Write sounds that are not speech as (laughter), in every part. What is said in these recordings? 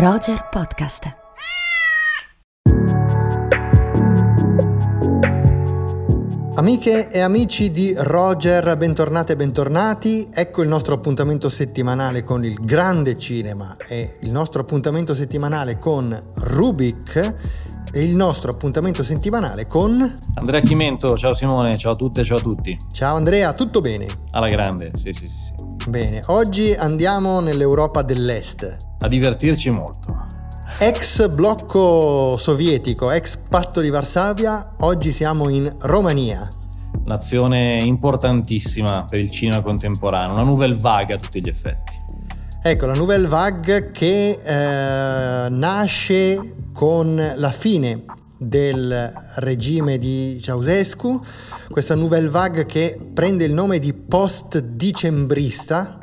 Roger Podcast. Amiche e amici di Roger, bentornate e bentornati. Ecco il nostro appuntamento settimanale con il grande cinema e il nostro appuntamento settimanale con Rubik il nostro appuntamento settimanale con Andrea Chimento. Ciao Simone, ciao a tutte, ciao a tutti. Ciao Andrea, tutto bene? Alla grande, sì, sì, sì. Bene, oggi andiamo nell'Europa dell'Est. A divertirci molto. Ex blocco sovietico, ex patto di Varsavia, oggi siamo in Romania. Nazione importantissima per il cinema contemporaneo, una nouvelle vague a tutti gli effetti. Ecco, la nouvelle vague che eh, nasce con la fine del regime di Ceausescu, questa nouvelle vague che prende il nome di post-dicembrista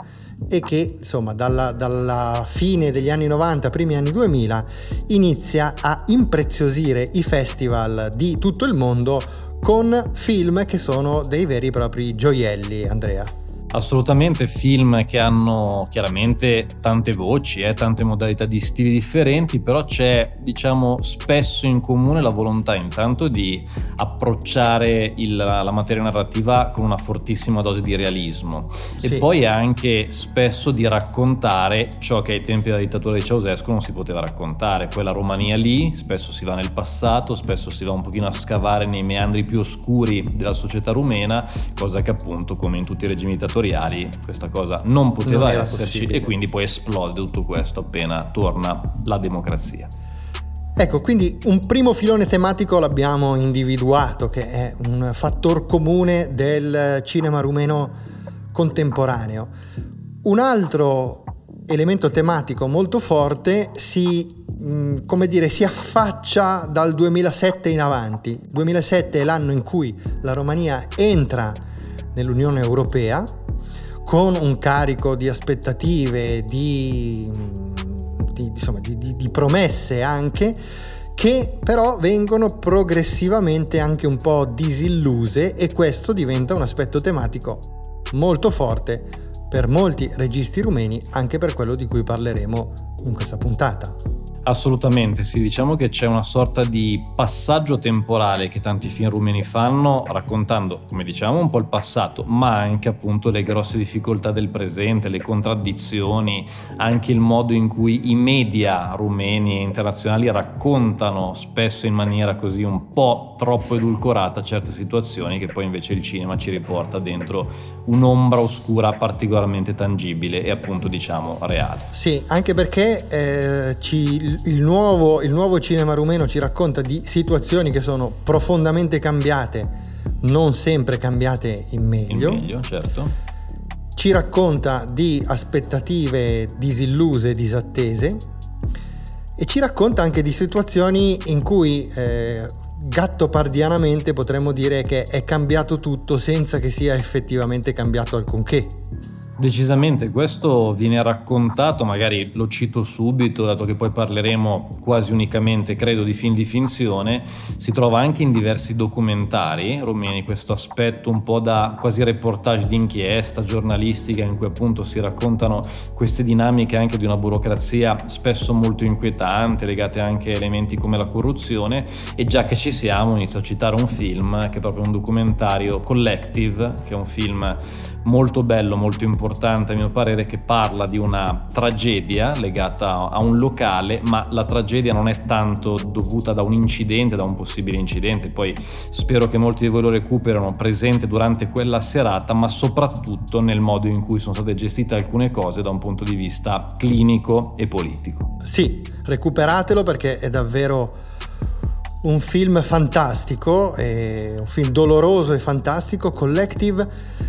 e che insomma dalla, dalla, fine degli anni 90, primi anni 2000 inizia a impreziosire i festival di tutto il mondo con film che sono dei veri e propri gioielli, Andrea. Assolutamente film che hanno chiaramente tante voci, eh, tante modalità di stili differenti, però c'è diciamo spesso in comune la volontà intanto di approcciare il, la materia narrativa con una fortissima dose di realismo sì. e poi anche spesso di raccontare ciò che ai tempi della dittatura di Ceausescu non si poteva raccontare, poi la Romania lì, spesso si va nel passato, spesso si va un pochino a scavare nei meandri più oscuri della società rumena, cosa che appunto come in tutti i regimi dittatoriali questa cosa non poteva non esserci possibile. e quindi poi esplode tutto questo appena torna la democrazia. Ecco, quindi un primo filone tematico l'abbiamo individuato, che è un fattor comune del cinema rumeno contemporaneo. Un altro elemento tematico molto forte si, mm, come dire, si affaccia dal 2007 in avanti. 2007 è l'anno in cui la Romania entra nell'Unione Europea con un carico di aspettative, di, di, insomma, di, di promesse anche, che però vengono progressivamente anche un po' disilluse e questo diventa un aspetto tematico molto forte per molti registi rumeni, anche per quello di cui parleremo in questa puntata. Assolutamente, sì, diciamo che c'è una sorta di passaggio temporale che tanti film rumeni fanno, raccontando, come diciamo, un po' il passato, ma anche appunto le grosse difficoltà del presente, le contraddizioni, anche il modo in cui i media rumeni e internazionali raccontano spesso in maniera così un po' troppo edulcorata certe situazioni che poi invece il cinema ci riporta dentro un'ombra oscura particolarmente tangibile e appunto diciamo reale. Sì, anche perché eh, ci il nuovo, il nuovo cinema rumeno ci racconta di situazioni che sono profondamente cambiate, non sempre cambiate in meglio. In meglio, certo. Ci racconta di aspettative disilluse, disattese e ci racconta anche di situazioni in cui eh, gattopardianamente potremmo dire che è cambiato tutto senza che sia effettivamente cambiato alcunché. Decisamente, questo viene raccontato, magari lo cito subito, dato che poi parleremo quasi unicamente, credo, di film di finzione, si trova anche in diversi documentari rumeni, questo aspetto un po' da quasi reportage d'inchiesta giornalistica in cui appunto si raccontano queste dinamiche anche di una burocrazia spesso molto inquietante, legate anche a elementi come la corruzione. E già che ci siamo inizio a citare un film che è proprio un documentario Collective, che è un film molto bello, molto importante a mio parere, che parla di una tragedia legata a un locale, ma la tragedia non è tanto dovuta da un incidente, da un possibile incidente, poi spero che molti di voi lo recuperano presente durante quella serata, ma soprattutto nel modo in cui sono state gestite alcune cose da un punto di vista clinico e politico. Sì, recuperatelo perché è davvero un film fantastico, un film doloroso e fantastico, Collective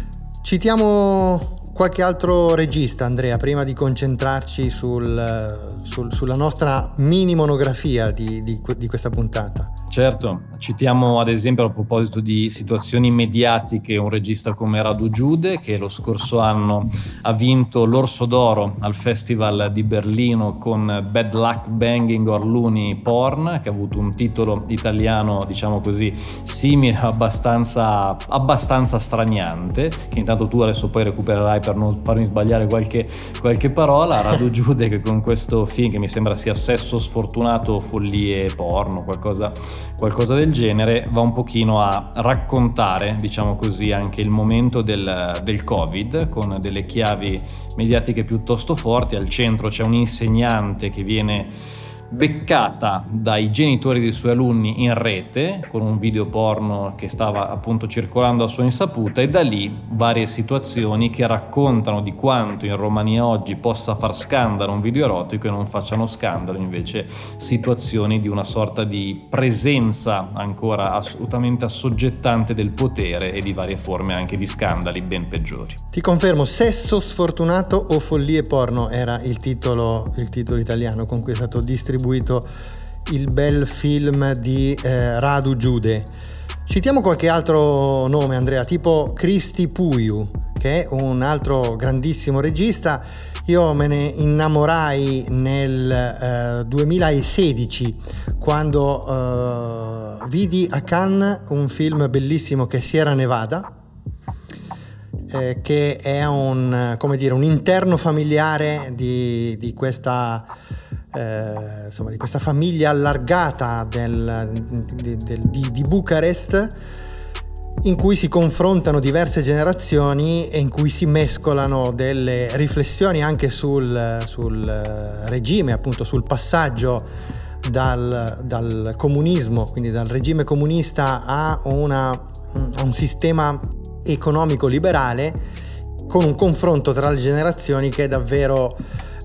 Citiamo qualche altro regista, Andrea, prima di concentrarci sul, sul, sulla nostra mini monografia di, di, di questa puntata. Certo, citiamo ad esempio a proposito di situazioni mediatiche un regista come Radu Giude che lo scorso anno ha vinto l'Orso d'Oro al Festival di Berlino con Bad Luck Banging or Looney Porn che ha avuto un titolo italiano diciamo così simile, abbastanza, abbastanza straniante che intanto tu adesso poi recupererai per non farmi sbagliare qualche, qualche parola. Radu Giude che con questo film che mi sembra sia sesso sfortunato follie porno, qualcosa qualcosa del genere, va un pochino a raccontare, diciamo così, anche il momento del, del Covid con delle chiavi mediatiche piuttosto forti. Al centro c'è un insegnante che viene beccata dai genitori dei suoi alunni in rete con un video porno che stava appunto circolando a sua insaputa e da lì varie situazioni che raccontano di quanto in Romania oggi possa far scandalo un video erotico e non facciano scandalo invece situazioni di una sorta di presenza ancora assolutamente assoggettante del potere e di varie forme anche di scandali ben peggiori. Ti confermo, sesso sfortunato o follie porno era il titolo, il titolo italiano con cui è stato distribuito distribuito il bel film di eh, Radu Giude. Citiamo qualche altro nome, Andrea, tipo Cristi Puiu, che è un altro grandissimo regista. Io me ne innamorai nel eh, 2016 quando eh, vidi a Cannes un film bellissimo che è Sierra Nevada, eh, che è un, dire, un, interno familiare di, di questa eh, insomma, di questa famiglia allargata del, di, di, di, Bucarest in cui si confrontano diverse generazioni e in cui si mescolano delle riflessioni anche sul, sul regime, appunto sul passaggio dal, dal, comunismo, quindi dal regime comunista a, una, a un sistema economico liberale con un confronto tra le generazioni che è davvero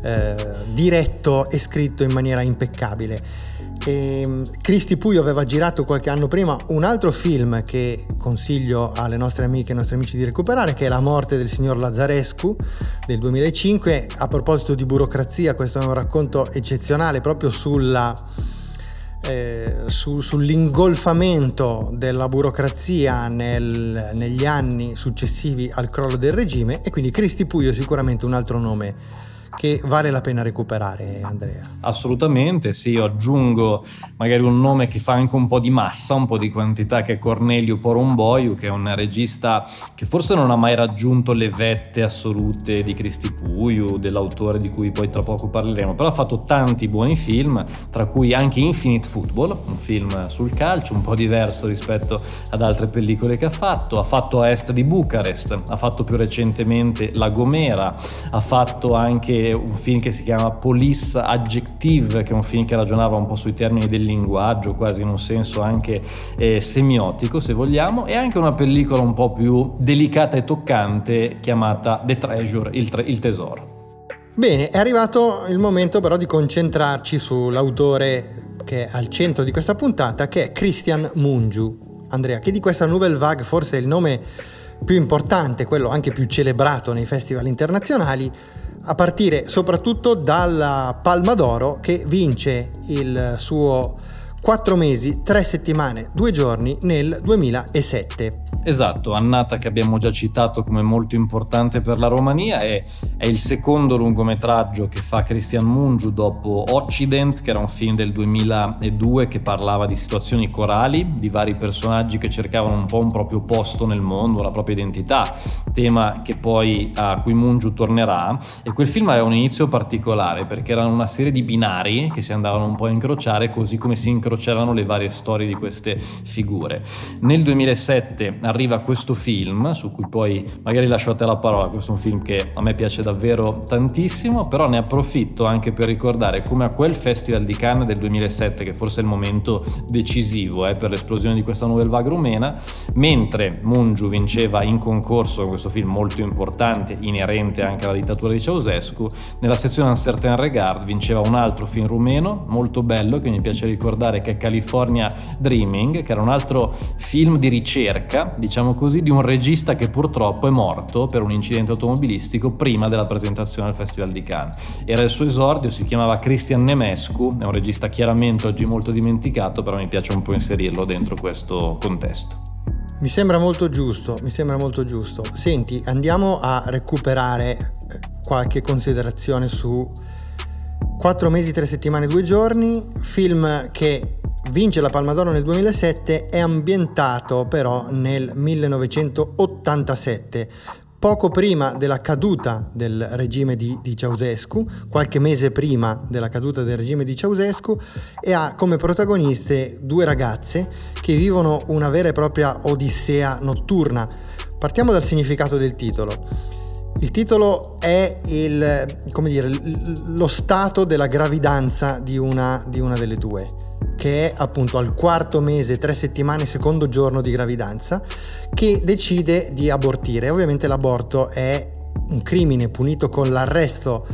eh, diretto e scritto in maniera impeccabile. E mm, Cristi Puio aveva girato qualche anno prima un altro film che consiglio alle nostre amiche e nostri amici di recuperare, che è La morte del signor Lazzarescu del 2005. A proposito di burocrazia, questo è un racconto eccezionale proprio sulla, eh, su, sull'ingolfamento della burocrazia nel, negli anni successivi al crollo del regime e quindi Cristi Puio è sicuramente un altro nome che vale la pena recuperare, Andrea. Assolutamente, sì, io aggiungo magari un nome che fa anche un po' di massa, un po' di quantità, che è Cornelio Porumboiu, che è un regista che forse non ha mai raggiunto le vette assolute di Cristi Puiu, dell'autore di cui poi tra poco parleremo, però ha fatto tanti buoni film, tra cui anche Infinite Football, un film sul calcio, un po' diverso rispetto ad altre pellicole che ha fatto, ha fatto a est di Bucarest, ha fatto più recentemente La Gomera, ha fatto anche un film che si chiama Police Adjective, che è un film che ragionava un po' sui termini del linguaggio, quasi in un senso anche eh, semiotico, se vogliamo, e anche una pellicola un po' più delicata e toccante chiamata The Treasure, il, tre- il tesoro. Bene, è arrivato il momento però di concentrarci sull'autore che è al centro di questa puntata, che è Christian Mungiu. Andrea, che di questa Nouvelle Vague forse è il nome più importante, quello anche più celebrato nei festival internazionali, a partire soprattutto dalla Palma d'Oro che vince il suo 4 mesi, 3 settimane, 2 giorni nel 2007. Esatto, annata che abbiamo già citato come molto importante per la Romania, è, è il secondo lungometraggio che fa Christian Mungiu dopo Occident, che era un film del 2002 che parlava di situazioni corali, di vari personaggi che cercavano un po' un proprio posto nel mondo, la propria identità, tema che poi a cui Mungiu tornerà. E quel film aveva un inizio particolare perché erano una serie di binari che si andavano un po' a incrociare, così come si incroceranno le varie storie di queste figure. Nel 2007 arriva questo film, su cui poi magari lascio a te la parola, questo è un film che a me piace davvero tantissimo, però ne approfitto anche per ricordare come a quel Festival di Cannes del 2007, che forse è il momento decisivo eh, per l'esplosione di questa Nouvelle Vague rumena, mentre Mungiu vinceva in concorso con questo film molto importante, inerente anche alla dittatura di Ceausescu, nella sezione Un Certain Regard vinceva un altro film rumeno molto bello che mi piace ricordare che è California Dreaming, che era un altro film di ricerca diciamo così, di un regista che purtroppo è morto per un incidente automobilistico prima della presentazione al Festival di Cannes. Era il suo esordio, si chiamava Christian Nemescu, è un regista chiaramente oggi molto dimenticato, però mi piace un po' inserirlo dentro questo contesto. Mi sembra molto giusto, mi sembra molto giusto. Senti, andiamo a recuperare eh, qualche considerazione su 4 mesi, 3 settimane, 2 giorni, film che vince la Palma d'Oro nel 2007, è ambientato però nel 1987, poco prima della caduta del regime di, di, Ceausescu, qualche mese prima della caduta del regime di Ceausescu, e ha come protagoniste due ragazze che vivono una vera e propria odissea notturna. Partiamo dal significato del titolo. Il titolo è il, dire, lo stato della gravidanza di una, di una delle due che è appunto al quarto mese, tre settimane, secondo giorno di gravidanza, che decide di abortire. Ovviamente l'aborto è un crimine punito con l'arresto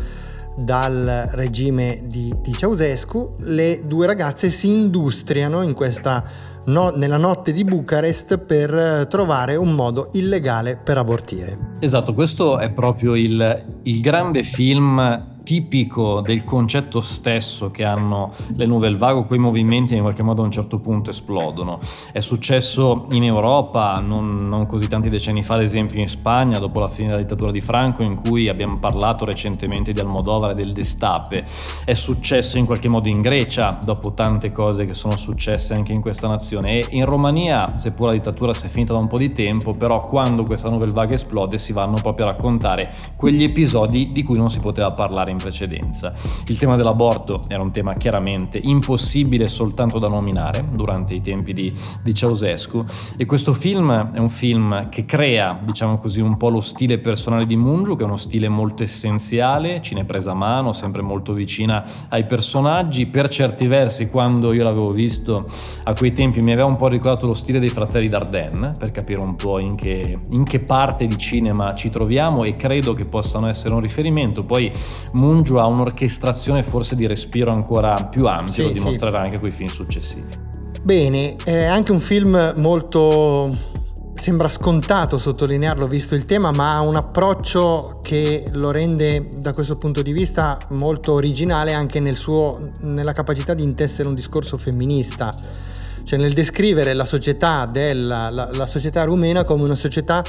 dal regime di, di Ceausescu. Le due ragazze si industriano in questa no, nella notte di Bucarest per trovare un modo illegale per abortire. Esatto, questo è proprio il, il grande film tipico del concetto stesso che hanno le Nouvelle Vague, quei movimenti in qualche modo a un certo punto esplodono. È successo in Europa non, non, così tanti decenni fa, ad esempio in Spagna, dopo la fine della dittatura di Franco, in cui abbiamo parlato recentemente di Almodovar e del Destape. È successo in qualche modo in Grecia, dopo tante cose che sono successe anche in questa nazione. E in Romania, seppur la dittatura si è finita da un po' di tempo, però quando questa Nouvelle Vague esplode si vanno proprio a raccontare quegli episodi di cui non si poteva parlare in in precedenza. Il tema dell'aborto era un tema chiaramente impossibile soltanto da nominare durante i tempi di, di Ceausescu e questo film è un film che crea, diciamo così, un po' lo stile personale di Mungiu, che è uno stile molto essenziale, cinepresa a mano, sempre molto vicina ai personaggi. Per certi versi, quando io l'avevo visto a quei tempi, mi aveva un po' ricordato lo stile dei fratelli Dardenne, per capire un po' in che, in che parte di cinema ci troviamo e credo che possano essere un riferimento. Poi Mungiu ha un'orchestrazione forse di respiro ancora più ampio, sì, lo dimostrerà sì. anche con i film successivi. Bene, è anche un film molto sembra scontato sottolinearlo visto il tema, ma ha un approccio che lo rende da questo punto di vista molto originale anche nel suo, nella capacità di intessere un discorso femminista cioè nel descrivere la società, della, la, la società rumena come una società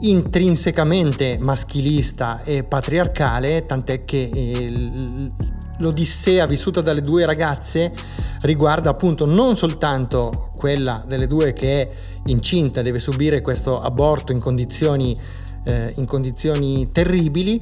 intrinsecamente maschilista e patriarcale, tant'è che eh, l'odissea vissuta dalle due ragazze riguarda appunto non soltanto quella delle due che è incinta, deve subire questo aborto in condizioni, eh, in condizioni terribili,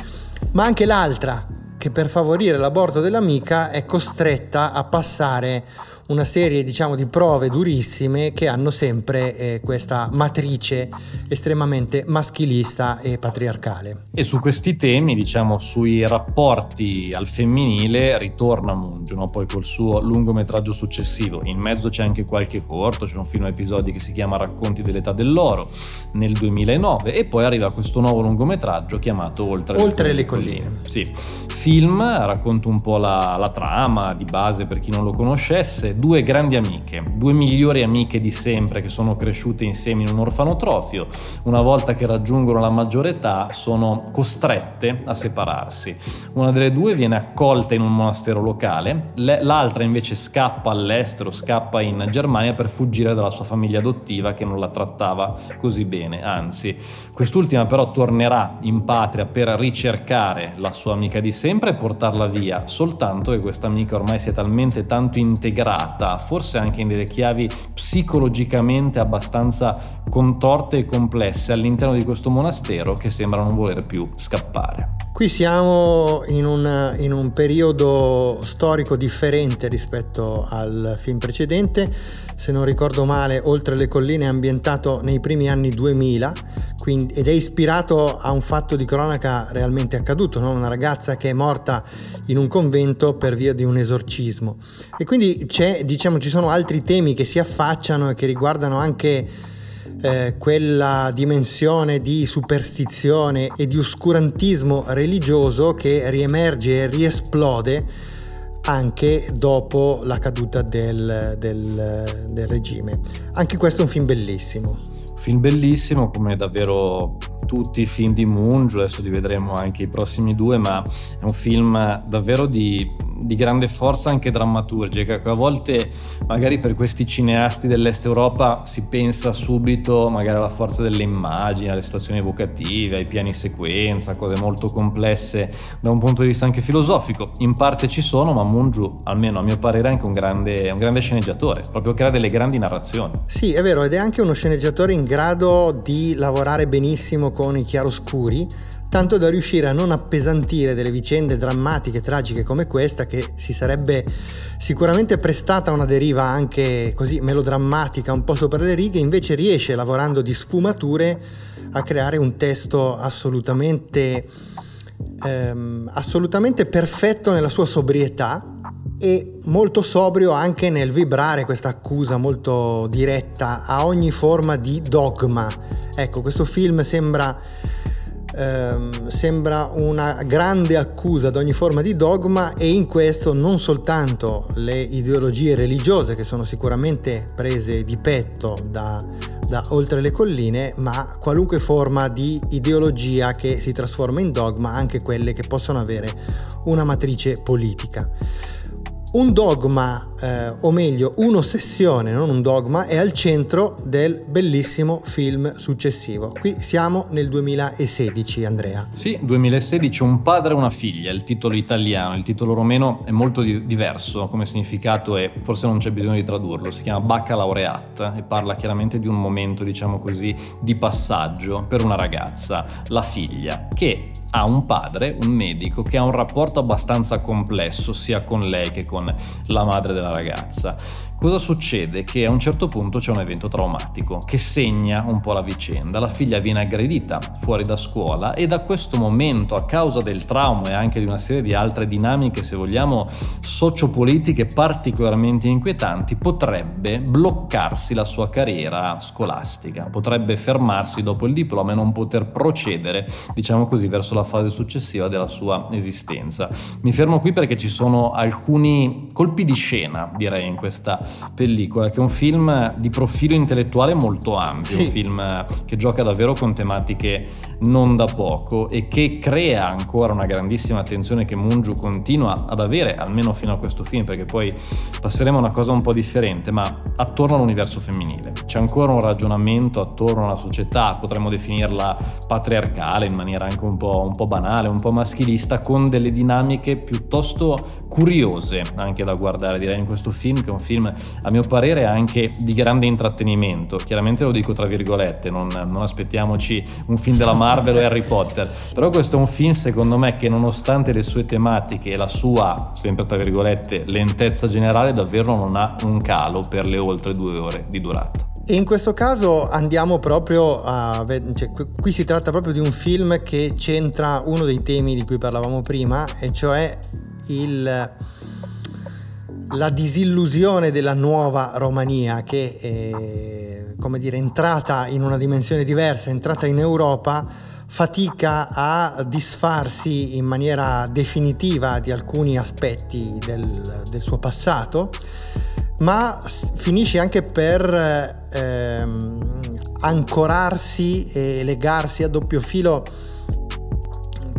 ma anche l'altra che per favorire l'aborto dell'amica è costretta a passare una serie diciamo di prove durissime che hanno sempre eh, questa matrice estremamente maschilista e patriarcale. E su questi temi, diciamo sui rapporti al femminile, ritorna Mungiu, no? poi col suo lungometraggio successivo. In mezzo c'è anche qualche corto, c'è un film episodi che si chiama Racconti dell'età dell'oro nel 2009 e poi arriva questo nuovo lungometraggio chiamato Oltre, Oltre le, colline. le colline. Sì, film, racconto un po' la, la trama di base per chi non lo conoscesse due grandi amiche, due migliori amiche di sempre che sono cresciute insieme in un orfanotrofio, una volta che raggiungono la maggiore età sono costrette a separarsi. Una delle due viene accolta in un monastero locale, l'altra invece scappa all'estero, scappa in Germania per fuggire dalla sua famiglia adottiva che non la trattava così bene, anzi quest'ultima però tornerà in patria per ricercare la sua amica di sempre e portarla via, soltanto che questa amica ormai si è talmente tanto integrata tratta, forse anche in delle chiavi psicologicamente abbastanza contorte e complesse all'interno di questo monastero che sembra non voler più scappare. Qui siamo in un, in un, periodo storico differente rispetto al film precedente, se non ricordo male, Oltre le colline è ambientato nei primi anni 2000 quindi, ed è ispirato a un fatto di cronaca realmente accaduto, no? una ragazza che è morta in un convento per via di un esorcismo. E quindi diciamo, ci sono altri temi che si affacciano e che riguardano anche eh, quella dimensione di superstizione e di oscurantismo religioso che riemerge e riesplode anche dopo la caduta del, del, del regime. Anche questo è un film bellissimo Film bellissimo, come davvero tutti i film di Mungiu, adesso li vedremo anche i prossimi due, ma è un film davvero di, di grande forza anche drammaturgica. A volte, magari per questi cineasti dell'Est Europa, si pensa subito magari alla forza delle immagini, alle situazioni evocative, ai piani sequenza, cose molto complesse da un punto di vista anche filosofico. In parte ci sono, ma Mungiu, almeno a mio parere, è anche un grande, un grande sceneggiatore, proprio crea delle grandi narrazioni. Sì, è vero, ed è anche uno sceneggiatore in grado di lavorare benissimo con i chiaroscuri, tanto da riuscire a non appesantire delle vicende drammatiche tragiche come questa, che si sarebbe sicuramente prestata a una deriva anche così melodrammatica, un po' sopra le righe, invece riesce, lavorando di sfumature, a creare un testo assolutamente, ehm, assolutamente perfetto nella sua sobrietà, e molto sobrio anche nel vibrare questa accusa molto diretta a ogni forma di dogma. Ecco, questo film sembra, ehm, sembra una grande accusa ad ogni forma di dogma e in questo non soltanto le ideologie religiose che sono sicuramente prese di petto da, da oltre le colline, ma qualunque forma di ideologia che si trasforma in dogma, anche quelle che possono avere una matrice politica. Un dogma, eh, o meglio un'ossessione, non un dogma, è al centro del bellissimo film successivo. Qui siamo nel 2016, Andrea. Sì, 2016, Un padre e una figlia, il titolo italiano. Il titolo romeno è molto di- diverso come significato e forse non c'è bisogno di tradurlo. Si chiama Baccalaureat e parla chiaramente di un momento, diciamo così, di passaggio per una ragazza, la figlia, che ha un padre, un medico, che ha un rapporto abbastanza complesso sia con lei che con la madre della ragazza. Cosa succede? Che a un certo punto c'è un evento traumatico che segna un po' la vicenda. La figlia viene aggredita fuori da scuola e da questo momento, a causa del trauma e anche di una serie di altre dinamiche, se vogliamo, sociopolitiche particolarmente inquietanti, potrebbe bloccarsi la sua carriera scolastica, potrebbe fermarsi dopo il diploma e non poter procedere, diciamo così, verso la fase successiva della sua esistenza. Mi fermo qui perché ci sono alcuni colpi di scena, direi, in questa pellicola, che è un film di profilo intellettuale molto ampio, sì. un film che gioca davvero con tematiche non da poco e che crea ancora una grandissima attenzione che Mungiu continua ad avere, almeno fino a questo film, perché poi passeremo a una cosa un po' differente, ma attorno all'universo femminile. C'è ancora un ragionamento attorno alla società, potremmo definirla patriarcale in maniera anche un po', un po' banale, un po' maschilista, con delle dinamiche piuttosto curiose anche da guardare, direi, in questo film, che è un film a mio parere anche di grande intrattenimento. Chiaramente lo dico tra virgolette, non, non aspettiamoci un film della Marvel o Harry Potter, però questo è un film secondo me che nonostante le sue tematiche e la sua, sempre tra virgolette, lentezza generale, davvero non ha un calo per le oltre due ore di durata. In questo caso andiamo proprio a... Cioè, qui si tratta proprio di un film che centra uno dei temi di cui parlavamo prima, e cioè il la disillusione della nuova Romania che è, come dire, entrata in una dimensione diversa, entrata in Europa, fatica a disfarsi in maniera definitiva di alcuni aspetti del, del suo passato, ma finisce anche per ehm, ancorarsi e legarsi a doppio filo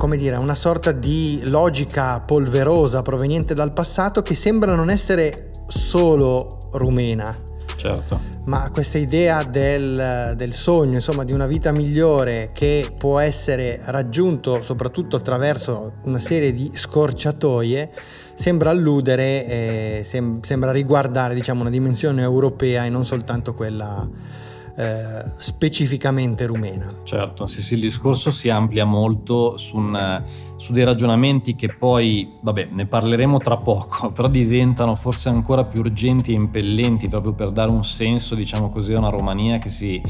come dire, una sorta di logica polverosa proveniente dal passato che sembra non essere solo rumena. Certo. Ma questa idea del, del, sogno, insomma, di una vita migliore che può essere raggiunto soprattutto attraverso una serie di scorciatoie, sembra alludere, eh, sem- sembra riguardare diciamo, una dimensione europea e non soltanto quella eh, specificamente rumena. Certo, sì, sì, il discorso si amplia molto su, un, su, dei ragionamenti che poi, vabbè, ne parleremo tra poco, (laughs) però diventano forse ancora più urgenti e impellenti proprio per dare un senso, diciamo così, a una Romania che si,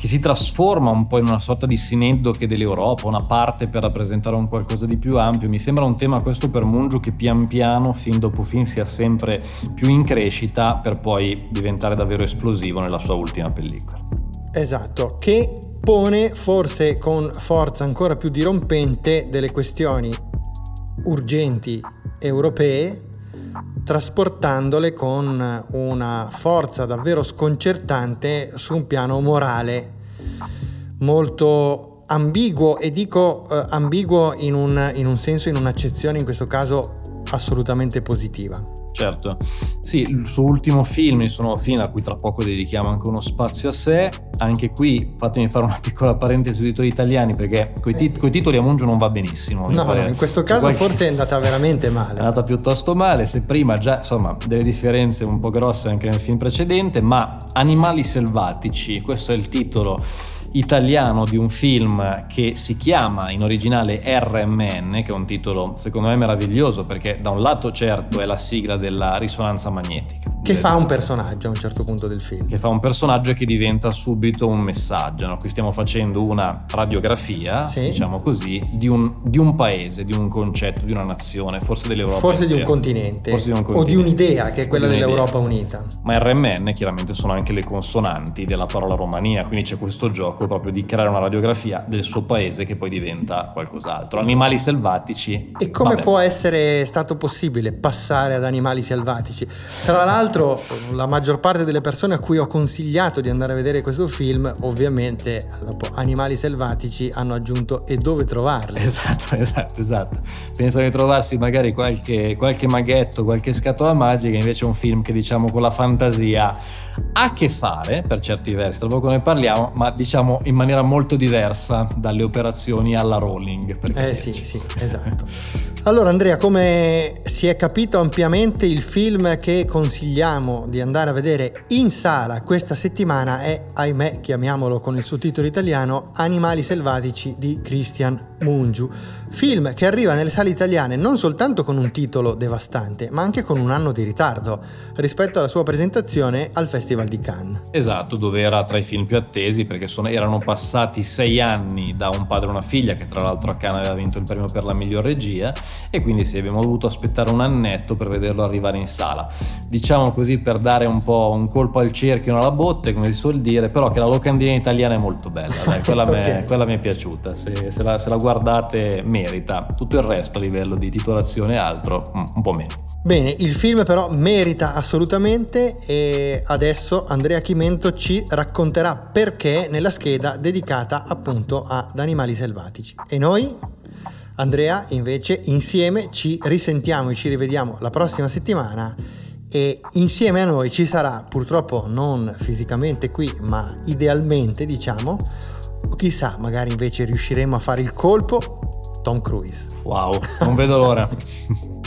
che si trasforma un po' in una sorta di sineddoche dell'Europa, una parte per rappresentare un qualcosa di più ampio. Mi sembra un tema questo per Mungiu che pian piano, fin dopo fin, sia sempre più in crescita per poi diventare davvero esplosivo nella sua ultima pellicola. Esatto, che pone forse con forza ancora più dirompente delle questioni urgenti europee, trasportandole con una forza davvero sconcertante su un piano morale molto ambiguo e dico eh, ambiguo in un, in un senso, in un'accezione in questo caso assolutamente positiva. Certo, sì, il suo ultimo film, il suo nuovo film a cui tra poco dedichiamo anche uno spazio a sé, anche qui fatemi fare una (laughs) piccola parentesi sui titoli italiani perché con i tit- eh titoli a Mungio non va benissimo. No, no, in questo caso qualche... forse è andata veramente male. (laughs) È andata piuttosto male, se prima già insomma delle differenze un po' grosse anche nel film precedente, ma Animali selvatici, questo è il titolo italiano di un film che si chiama in originale RMN, che è un titolo secondo me meraviglioso perché da un lato certo è la sigla della risonanza magnetica. Che fa un personaggio a un certo punto del film. Che fa un personaggio che diventa subito un messaggio. No? Qui stiamo facendo una radiografia, sì. diciamo così, di un, di un, paese, di un concetto, di una nazione, forse dell'Europa. Forse di un, continente, forse di un continente. O di un'idea che è quella dell'Europa Unita. Ma RMN chiaramente sono anche le consonanti della parola Romania, quindi c'è questo gioco proprio di creare una radiografia del suo paese che poi diventa qualcos'altro. Animali selvatici. E come vabbè. può essere stato possibile passare ad animali selvatici? Tra l'altro, la maggior parte delle persone a cui ho consigliato di andare a vedere questo film, ovviamente, dopo Animali selvatici, hanno aggiunto e dove trovarli. Esatto, (laughs) esatto, esatto. Pensano di trovarsi magari qualche, qualche maghetto, qualche scatola magica, invece è un film che diciamo con la fantasia ha a che fare, per certi versi, tra poco ne parliamo, ma diciamo diciamo in maniera molto diversa dalle operazioni alla rolling. Eh sì, sì, (laughs) esatto. Allora Andrea, come si è capito ampiamente, il film che consigliamo di andare a vedere in sala questa settimana è, ahimè, chiamiamolo con il suo titolo italiano, Animali selvatici di Christian Mungiu. Film che arriva nelle sale italiane non soltanto con un titolo devastante, ma anche con un anno di ritardo rispetto alla sua presentazione al Festival di Cannes. Esatto, dove era tra i film più attesi perché sono, erano passati sei anni da Un padre e una figlia, che tra l'altro a Cannes aveva vinto il premio per la miglior regia, e quindi sì, abbiamo dovuto aspettare un annetto per vederlo arrivare in sala. Diciamo così per dare un po' un colpo al cerchio, alla botte, come si suol dire, però che la locandina italiana è molto bella, dai, quella, (laughs) okay. mi è piaciuta, se, se, la, se la guardate merita, tutto il resto a livello di titolazione e altro mm, un po' meno. Bene, il film però merita assolutamente e adesso Andrea Chimento ci racconterà perché nella scheda dedicata appunto ad animali selvatici. E noi, Andrea, invece, insieme ci risentiamo e ci rivediamo la prossima settimana e insieme a noi ci sarà, purtroppo non fisicamente qui, ma idealmente diciamo, o chissà, magari invece riusciremo a fare il colpo, Tom Cruise. Wow, non vedo l'ora. (laughs)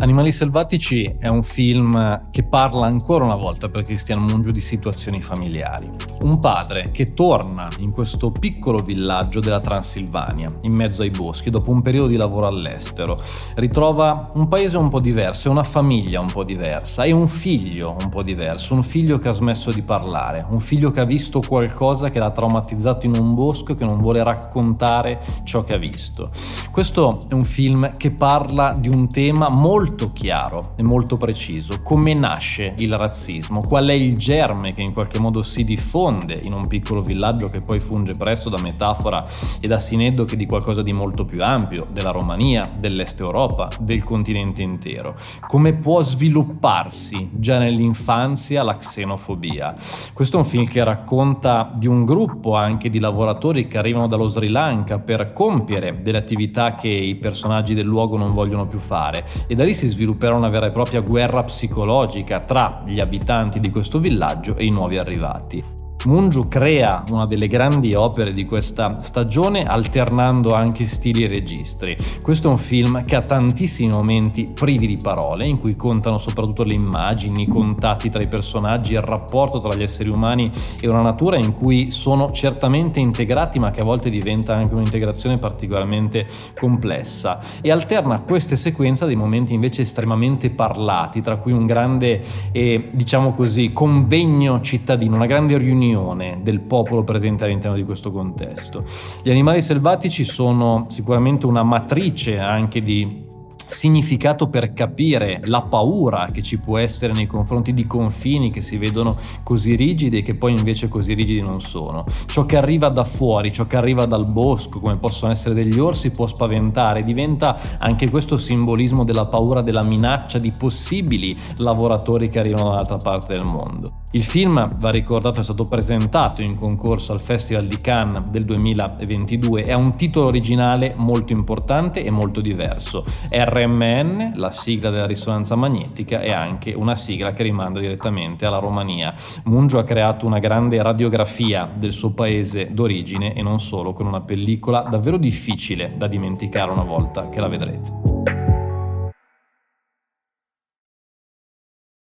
Animali selvatici è un film che parla ancora una volta per Cristian Mungiu di situazioni familiari. Un padre che torna in questo piccolo villaggio della Transilvania, in mezzo ai boschi, dopo un periodo di lavoro all'estero. Ritrova un paese un po' diverso, una famiglia un po' diversa e un figlio un po' diverso, un figlio che ha smesso di parlare, un figlio che ha visto qualcosa che l'ha traumatizzato in un bosco e che non vuole raccontare ciò che ha visto. Questo è un film che parla di un tema molto molto chiaro e molto preciso come nasce il razzismo, qual è il germe che in qualche modo si diffonde in un piccolo villaggio che poi funge presto da metafora e da sineddoche di qualcosa di molto più ampio, della Romania, dell'Est Europa, del continente intero. Come può svilupparsi già nell'infanzia la xenofobia. Questo è un film che racconta di un gruppo anche di lavoratori che arrivano dallo Sri Lanka per compiere delle attività che i personaggi del luogo non vogliono più fare e da lì si svilupperà una vera e propria guerra psicologica tra gli abitanti di questo villaggio e i nuovi arrivati. Mungiu crea una delle grandi opere di questa stagione alternando anche stili e registri. Questo è un film che ha tantissimi momenti privi di parole, in cui contano soprattutto le immagini, i contatti tra i personaggi, il rapporto tra gli esseri umani e una natura in cui sono certamente integrati, ma che a volte diventa anche un'integrazione particolarmente complessa. E alterna queste sequenze a dei momenti invece estremamente parlati, tra cui un grande, eh, diciamo così, convegno cittadino, una grande riunione opinione del popolo presente all'interno di questo contesto. Gli animali selvatici sono sicuramente una matrice anche di significato per capire la paura che ci può essere nei confronti di confini che si vedono così rigidi e che poi invece così rigidi non sono. Ciò che arriva da fuori, ciò che arriva dal bosco, come possono essere degli orsi, può spaventare, diventa anche questo simbolismo della paura, della minaccia di possibili lavoratori che arrivano dall'altra parte del mondo. Il film, va ricordato, è stato presentato in concorso al Festival di Cannes del 2022 e ha un titolo originale molto importante e molto diverso. RMN, la sigla della risonanza magnetica, e anche una sigla che rimanda direttamente alla Romania. Mungio ha creato una grande radiografia del suo paese d'origine e non solo, con una pellicola davvero difficile da dimenticare una volta che la vedrete.